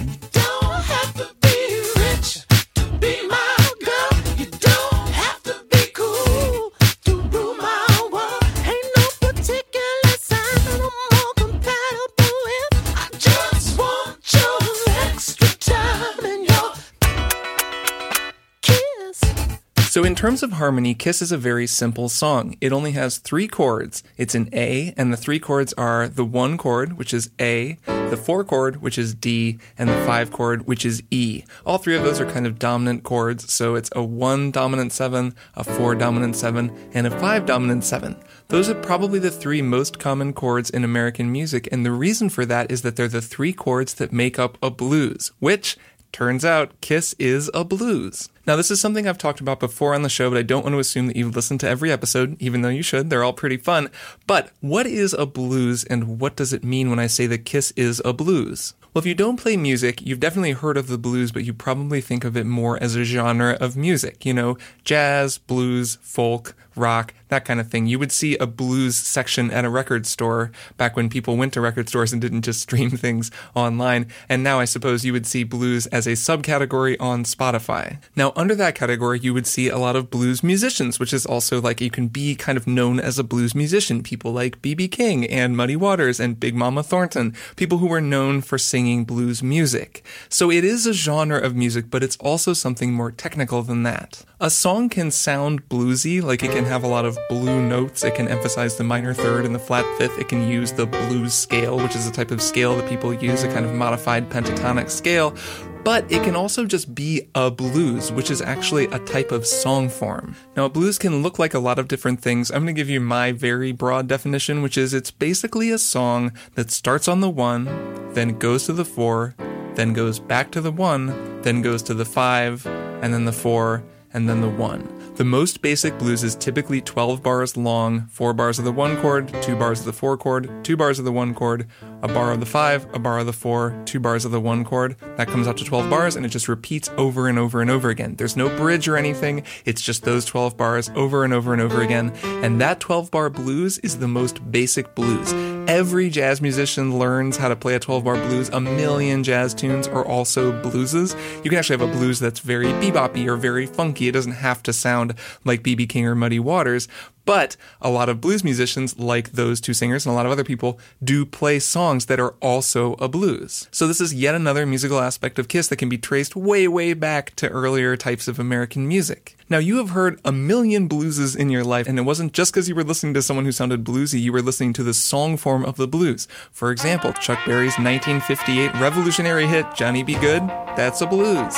So, in terms of harmony, Kiss is a very simple song. It only has three chords. It's an A, and the three chords are the one chord, which is A, the four chord, which is D, and the five chord, which is E. All three of those are kind of dominant chords, so it's a one dominant seven, a four dominant seven, and a five dominant seven. Those are probably the three most common chords in American music, and the reason for that is that they're the three chords that make up a blues, which Turns out Kiss is a blues. Now, this is something I've talked about before on the show, but I don't want to assume that you've listened to every episode, even though you should. They're all pretty fun. But what is a blues and what does it mean when I say that Kiss is a blues? Well, if you don't play music, you've definitely heard of the blues, but you probably think of it more as a genre of music. You know, jazz, blues, folk, rock, that kind of thing. You would see a blues section at a record store back when people went to record stores and didn't just stream things online. And now I suppose you would see blues as a subcategory on Spotify. Now, under that category, you would see a lot of blues musicians, which is also like you can be kind of known as a blues musician. People like B.B. King and Muddy Waters and Big Mama Thornton, people who were known for singing blues music. So it is a genre of music, but it's also something more technical than that. A song can sound bluesy, like it can have a lot of blue notes. It can emphasize the minor third and the flat fifth. It can use the blues scale, which is a type of scale that people use, a kind of modified pentatonic scale. But it can also just be a blues, which is actually a type of song form. Now, a blues can look like a lot of different things. I'm going to give you my very broad definition, which is it's basically a song that starts on the one, then goes to the four, then goes back to the one, then goes to the five, and then the four, and then the one. The most basic blues is typically 12 bars long, 4 bars of the 1 chord, 2 bars of the 4 chord, 2 bars of the 1 chord, a bar of the 5, a bar of the 4, 2 bars of the 1 chord. That comes out to 12 bars and it just repeats over and over and over again. There's no bridge or anything, it's just those 12 bars over and over and over again. And that 12 bar blues is the most basic blues. Every jazz musician learns how to play a 12 bar blues. A million jazz tunes are also blueses. You can actually have a blues that's very beboppy or very funky. It doesn't have to sound like B.B. King or Muddy Waters. But a lot of blues musicians, like those two singers and a lot of other people, do play songs that are also a blues. So this is yet another musical aspect of Kiss that can be traced way, way back to earlier types of American music. Now, you have heard a million blueses in your life, and it wasn't just because you were listening to someone who sounded bluesy, you were listening to the song form of the blues. For example, Chuck Berry's 1958 revolutionary hit, Johnny B. Goode, that's a blues.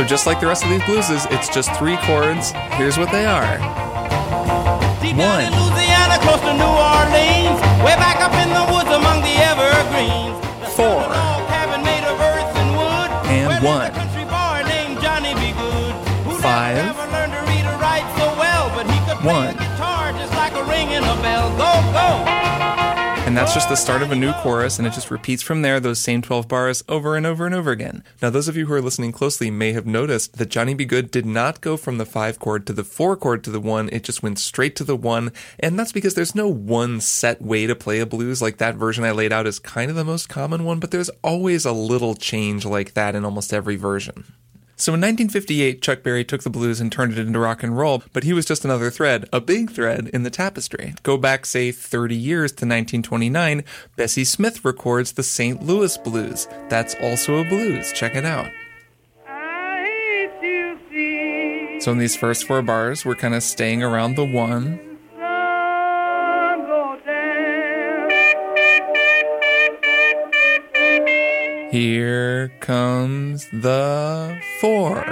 So just like the rest of these blueses, it's just three chords. Here's what they are. Deep One. down in Louisiana, close And that's just the start of a new chorus, and it just repeats from there those same 12 bars over and over and over again. Now, those of you who are listening closely may have noticed that Johnny B. Goode did not go from the 5 chord to the 4 chord to the 1, it just went straight to the 1, and that's because there's no one set way to play a blues. Like that version I laid out is kind of the most common one, but there's always a little change like that in almost every version. So in 1958, Chuck Berry took the blues and turned it into rock and roll, but he was just another thread, a big thread in the tapestry. Go back, say, 30 years to 1929, Bessie Smith records the St. Louis Blues. That's also a blues. Check it out. So in these first four bars, we're kind of staying around the one. Here comes the four.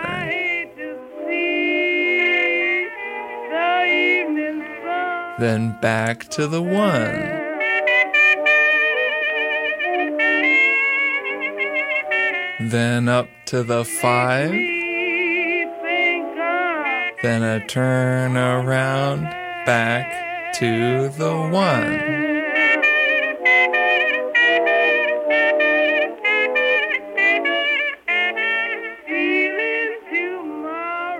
Then back to the one. Then up to the five. Then a turn around back to the one.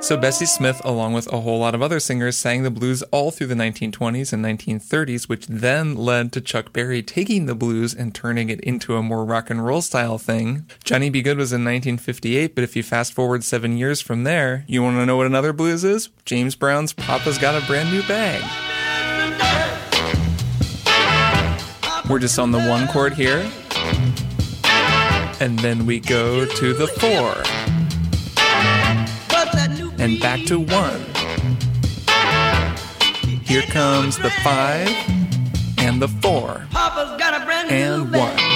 So Bessie Smith, along with a whole lot of other singers, sang the blues all through the 1920s and 1930s, which then led to Chuck Berry taking the blues and turning it into a more rock and roll style thing. Johnny B. Goode was in 1958, but if you fast forward seven years from there, you want to know what another blues is? James Brown's Papa's Got a Brand New Bag. We're just on the one chord here, and then we go to the four and back to one. Here comes the five and the four Papa's got a brand and one.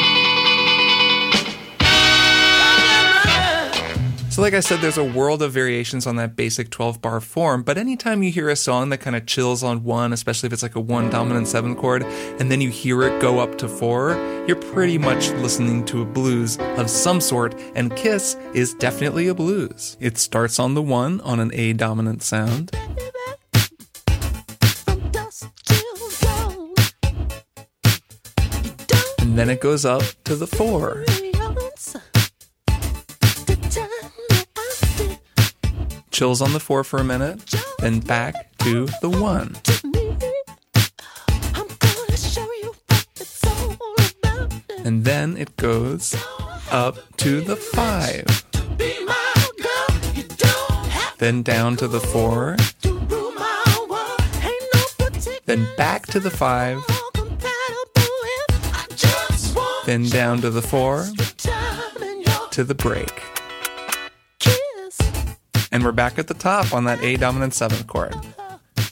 So, like I said, there's a world of variations on that basic 12 bar form, but anytime you hear a song that kind of chills on one, especially if it's like a one dominant seven chord, and then you hear it go up to four, you're pretty much listening to a blues of some sort, and Kiss is definitely a blues. It starts on the one on an A dominant sound, and then it goes up to the four. Chills on the four for a minute, then back to the one. And then it goes up to the five, then down to the four, then back to the five, then down to the four, to the break. And we're back at the top on that A dominant seventh chord.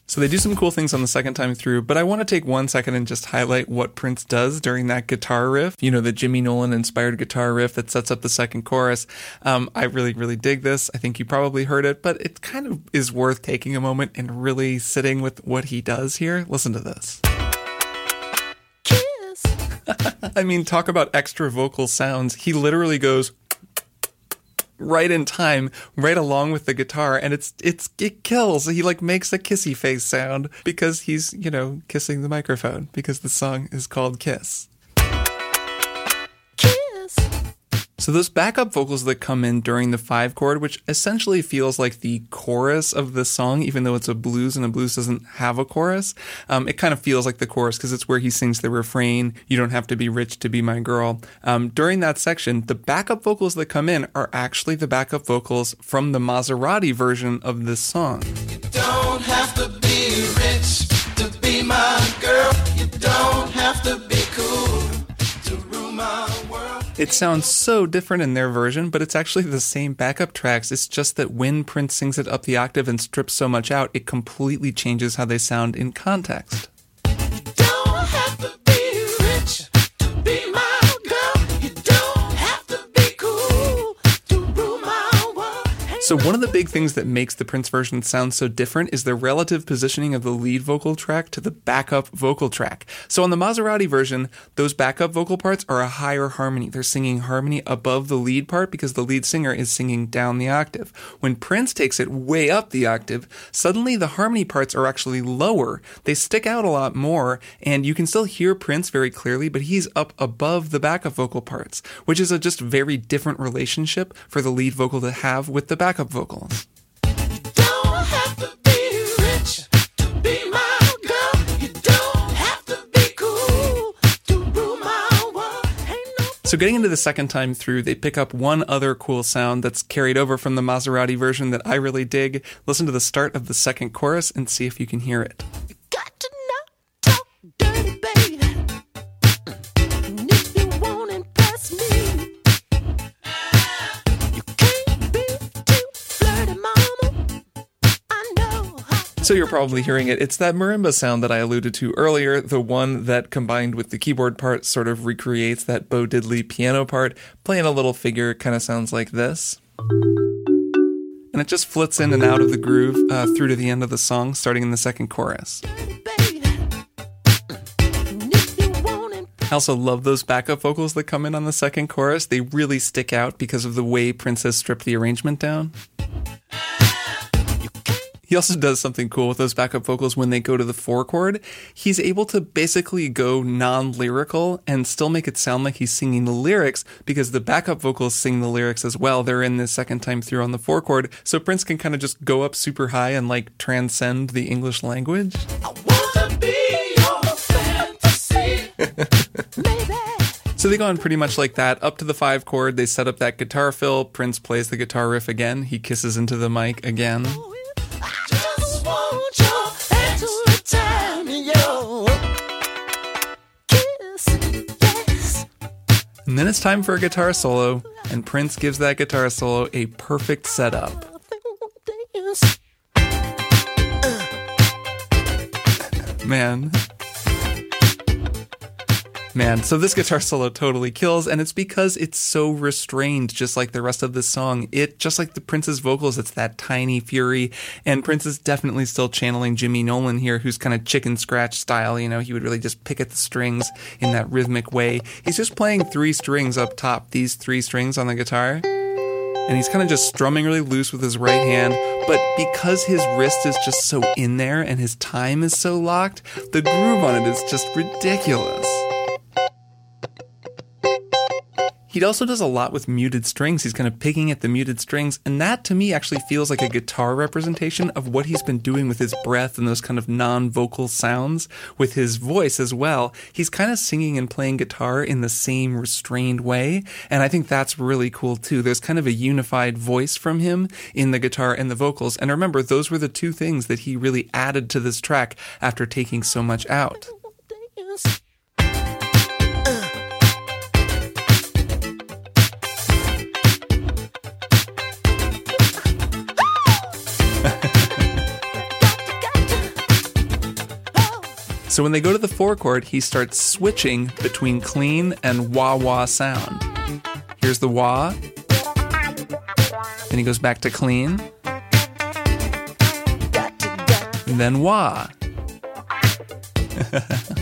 So they do some cool things on the second time through, but I want to take one second and just highlight what Prince does during that guitar riff. You know, the Jimmy Nolen inspired guitar riff that sets up the second chorus. Um, I really, really dig this. I think you probably heard it, but it kind of is worth taking a moment and really sitting with what he does here. Listen to this. I mean, talk about extra vocal sounds. He literally goes right in time, right along with the guitar, and it's it's it kills. He like makes a kissy face sound because he's, you know, kissing the microphone because the song is called Kiss. Kiss. So those backup vocals that come in during the five chord, which essentially feels like the chorus of the song, even though it's a blues and a blues doesn't have a chorus, um, it kind of feels like the chorus because it's where he sings the refrain, "You don't have to be rich to be my girl." Um, during that section, the backup vocals that come in are actually the backup vocals from the Mazarati version of this song. It sounds so different in their version, but it's actually the same backup tracks. It's just that when Prince sings it up the octave and strips so much out, it completely changes how they sound in context. So, one of the big things that makes the Prince version sound so different is the relative positioning of the lead vocal track to the backup vocal track. So, on the Mazarati version, those backup vocal parts are a higher harmony. They're singing harmony above the lead part because the lead singer is singing down the octave. When Prince takes it way up the octave, suddenly the harmony parts are actually lower. They stick out a lot more, and you can still hear Prince very clearly, but he's up above the backup vocal parts, which is a just very different relationship for the lead vocal to have with the backup vocals. Don't have to be rich to be my girl. You don't have to be cool to rule my world. Ain't no So, getting into the second time through, they pick up one other cool sound that's carried over from the Mazarati version that I really dig. Listen to the start of the second chorus and see if you can hear it. So, you're probably hearing it. It's that marimba sound that I alluded to earlier, the one that combined with the keyboard part sort of recreates that Bo Diddley piano part. Playing a little figure kind of sounds like this. And it just flits in and out of the groove uh, through to the end of the song, starting in the second chorus. I also love those backup vocals that come in on the second chorus. They really stick out because of the way Prince's stripped the arrangement down. He also does something cool with those backup vocals when they go to the four chord. He's able to basically go non lyrical and still make it sound like he's singing the lyrics because the backup vocals sing the lyrics as well. They're in the second time through on the four chord. So Prince can kind of just go up super high and like transcend the English language. I wanna be your fantasy. So they go on pretty much like that up to the five chord. They set up that guitar fill. Prince plays the guitar riff again. He kisses into the mic again. And then it's time for a guitar solo, and Prince gives that guitar solo a perfect setup. Man. Man, so this guitar solo totally kills, and it's because it's so restrained, just like the rest of the song. It, just like the Prince's vocals, it's that tiny fury, and Prince is definitely still channeling Jimmy Nolen here, who's kind of chicken scratch style, you know, he would really just pick at the strings in that rhythmic way. He's just playing three strings up top, these three strings on the guitar, and he's kind of just strumming really loose with his right hand. But because his wrist is just so in there and his time is so locked, the groove on it is just ridiculous. He also does a lot with muted strings. He's kind of picking at the muted strings, and that to me actually feels like a guitar representation of what he's been doing with his breath and those kind of non vocal sounds with his voice as well. He's kind of singing and playing guitar in the same restrained way, and I think that's really cool too. There's kind of a unified voice from him in the guitar and the vocals, and remember, those were the two things that he really added to this track after taking so much out. So when they go to the chord, he starts switching between clean and wah wah sound. Here's the wah. Then he goes back to clean. And then wah.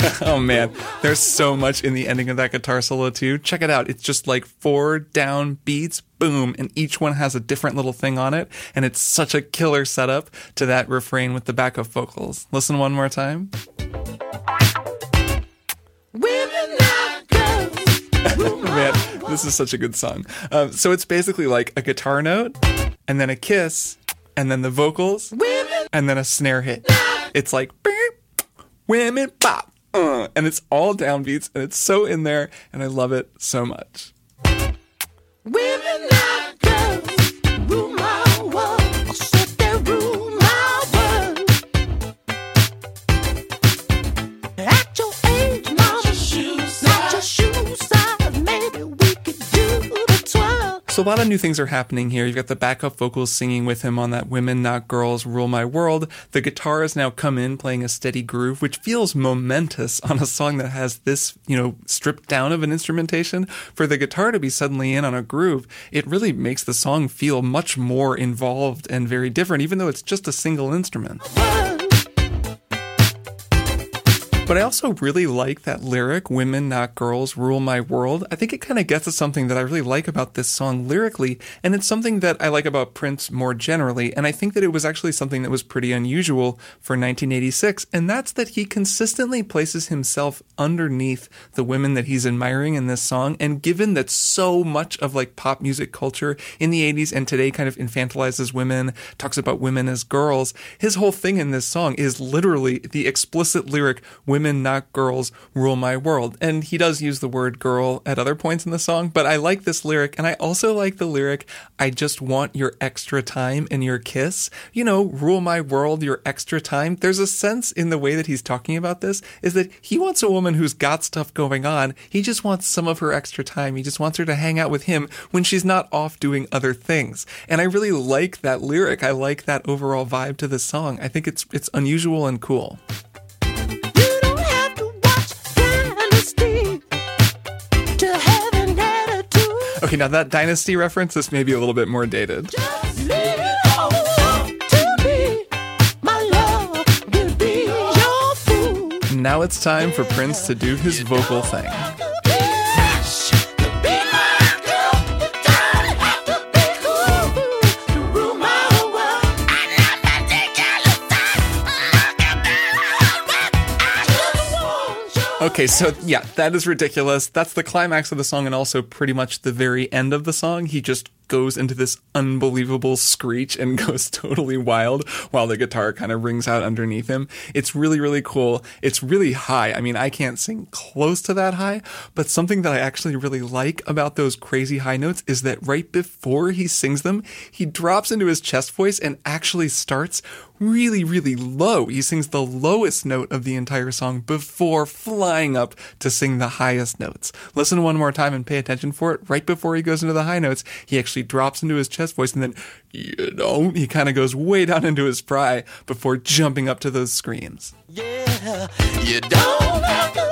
Oh man, there's so much in the ending of that guitar solo too. Check it out. It's just like four down beats, boom, and each one has a different little thing on it, and it's such a killer setup to that refrain with the backup vocals. Listen one more time. Women like girls. Man, this is such a good song. Um, so it's basically like a guitar note, and then a kiss, and then the vocals, and then a snare hit. It's like women pop, uh, and it's all downbeats, and it's so in there, and I love it so much. Women like So a lot of new things are happening here. You've got the backup vocals singing with him on that "Women Not Girls Rule My World." The guitar has now come in playing a steady groove, which feels momentous on a song that has this, you know, stripped down of an instrumentation. For the guitar to be suddenly in on a groove, it really makes the song feel much more involved and very different, even though it's just a single instrument. But I also really like that lyric, Women, Not Girls, Rule My World. I think it kind of gets at something that I really like about this song lyrically, and it's something that I like about Prince more generally. And I think that it was actually something that was pretty unusual for 1986, and that's that he consistently places himself underneath the women that he's admiring in this song. And given that so much of like pop music culture in the 80s and today kind of infantilizes women, talks about women as girls, his whole thing in this song is literally the explicit lyric, Women, not girls, rule my world. And he does use the word girl at other points in the song, but I like this lyric. And I also like the lyric, I just want your extra time and your kiss. You know, rule my world, your extra time. There's a sense in the way that he's talking about this is that he wants a woman who's got stuff going on. He just wants some of her extra time. He just wants her to hang out with him when she's not off doing other things. And I really like that lyric. I like that overall vibe to this song. I think it's it's unusual and cool. Okay, now that dynasty reference, this may be a little bit more dated. Just leave it all to me. My love will be your fool. Now it's time for Prince to do his vocal thing. Okay, so yeah, that is ridiculous. That's the climax of the song and also pretty much the very end of the song. He just goes into this unbelievable screech and goes totally wild while the guitar kind of rings out underneath him. It's really, really cool. It's really high. I mean, I can't sing close to that high, but something that I actually really like about those crazy high notes is that right before he sings them, he drops into his chest voice and actually starts really, really low. He sings the lowest note of the entire song before flying up to sing the highest notes. Listen one more time and pay attention for it. Right before he goes into the high notes, he actually drops into his chest voice and then, you know, he kind of goes way down into his fry before jumping up to those screams. Yeah, you don't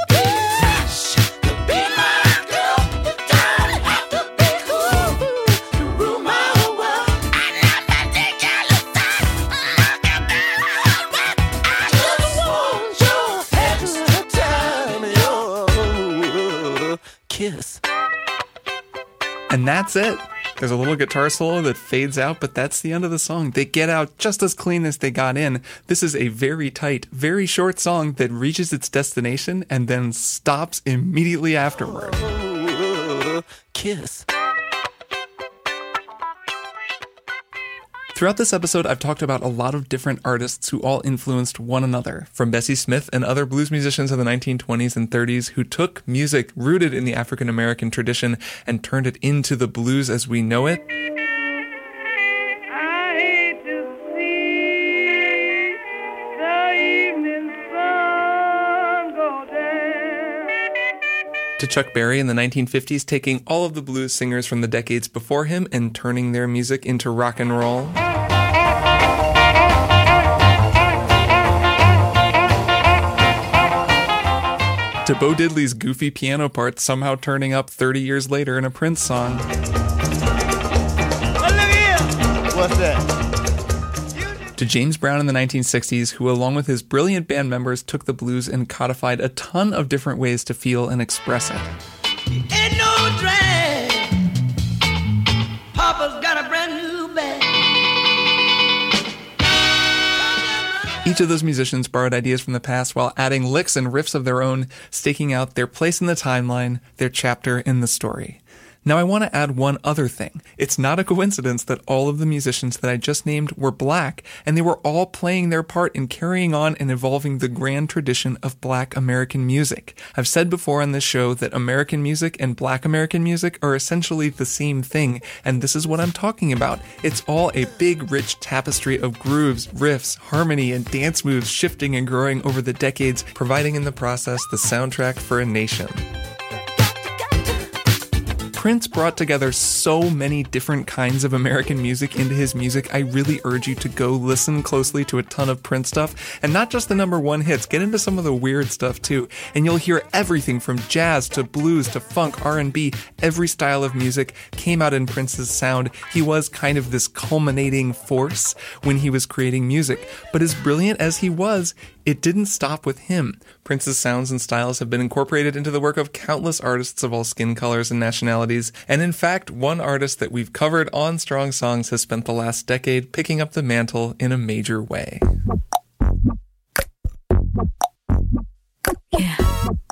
kiss. And that's it. There's a little guitar solo that fades out, but that's the end of the song. They get out just as clean as they got in. This is a very tight, very short song that reaches its destination and then stops immediately afterward. Kiss. Throughout this episode, I've talked about a lot of different artists who all influenced one another, from Bessie Smith and other blues musicians of the 1920s and 30s who took music rooted in the African American tradition and turned it into the blues as we know it. To see the evening sun go down. to Chuck Berry in the 1950s, taking all of the blues singers from the decades before him and turning their music into rock and roll. To Bo Diddley's goofy piano part somehow turning up 30 years later in a Prince song. Oh, What's that? to James Brown in the 1960s, who, along with his brilliant band members, took the blues and codified a ton of different ways to feel and express it. Ain't no Each of those musicians borrowed ideas from the past while adding licks and riffs of their own, staking out their place in the timeline, their chapter in the story. Now, I want to add one other thing. It's not a coincidence that all of the musicians that I just named were black, and they were all playing their part in carrying on and evolving the grand tradition of black American music. I've said before on this show that American music and black American music are essentially the same thing, and this is what I'm talking about. It's all a big, rich tapestry of grooves, riffs, harmony, and dance moves shifting and growing over the decades, providing in the process the soundtrack for a nation. Prince brought together so many different kinds of American music into his music. I really urge you to go listen closely to a ton of Prince stuff and not just the number one hits. Get into some of the weird stuff too. And you'll hear everything from jazz to blues to funk, R&B. Every style of music came out in Prince's sound. He was kind of this culminating force when he was creating music. But as brilliant as he was, it didn't stop with him. Prince's sounds and styles have been incorporated into the work of countless artists of all skin colors and nationalities, and in fact, one artist that we've covered on Strong Songs has spent the last decade picking up the mantle in a major way. Yeah.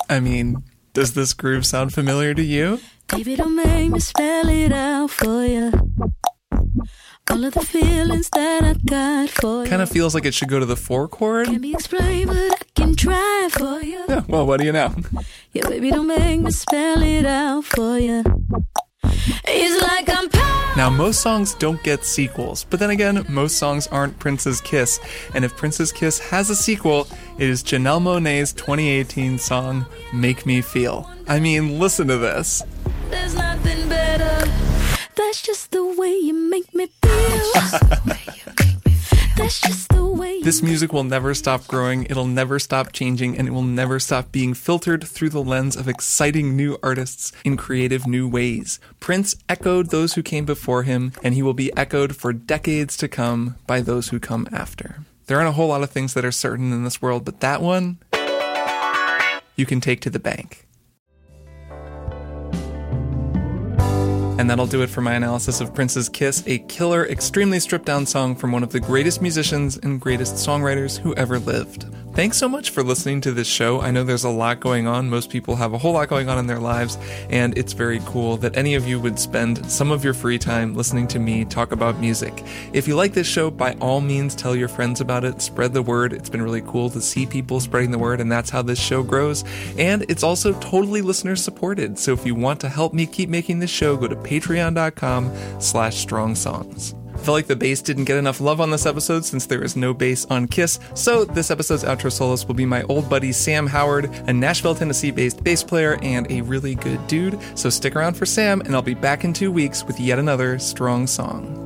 I mean, does this groove sound familiar to you? Baby, don't make me spell it out for you. All of the feelings that I got for you Kind of feels like it should go to the four chord. can't be explained, but I can try for you. Yeah, well, what do you know? Yeah, baby, don't make me spell it out for you. It's like I'm power. Now, most songs don't get sequels, but then again, most songs aren't Prince's Kiss. And if Prince's Kiss has a sequel, it is Janelle Monae's 2018 song, Make Me Feel. I mean, listen to this. There's nothing better. That's just the way you make me feel. That's just the way This music will never stop growing, it'll never stop changing, and it will never stop being filtered through the lens of exciting new artists in creative new ways. Prince echoed those who came before him, and he will be echoed for decades to come by those who come after. There aren't a whole lot of things that are certain in this world, but that one, you can take to the bank. And that'll do it for my analysis of Prince's Kiss, a killer, extremely stripped down song from one of the greatest musicians and greatest songwriters who ever lived. Thanks so much for listening to this show. I know there's a lot going on. Most people have a whole lot going on in their lives, and it's very cool that any of you would spend some of your free time listening to me talk about music. If you like this show, by all means, tell your friends about it, spread the word. It's been really cool to see people spreading the word, and that's how this show grows. And it's also totally listener supported. So if you want to help me keep making this show, go to patreon.com slash strong songs. I feel like the bass didn't get enough love on this episode since there is no bass on Kiss, so this episode's outro soloist will be my old buddy Sam Howard, a Nashville, Tennessee based bass player and a really good dude. So stick around for Sam, and I'll be back in two weeks with yet another strong song.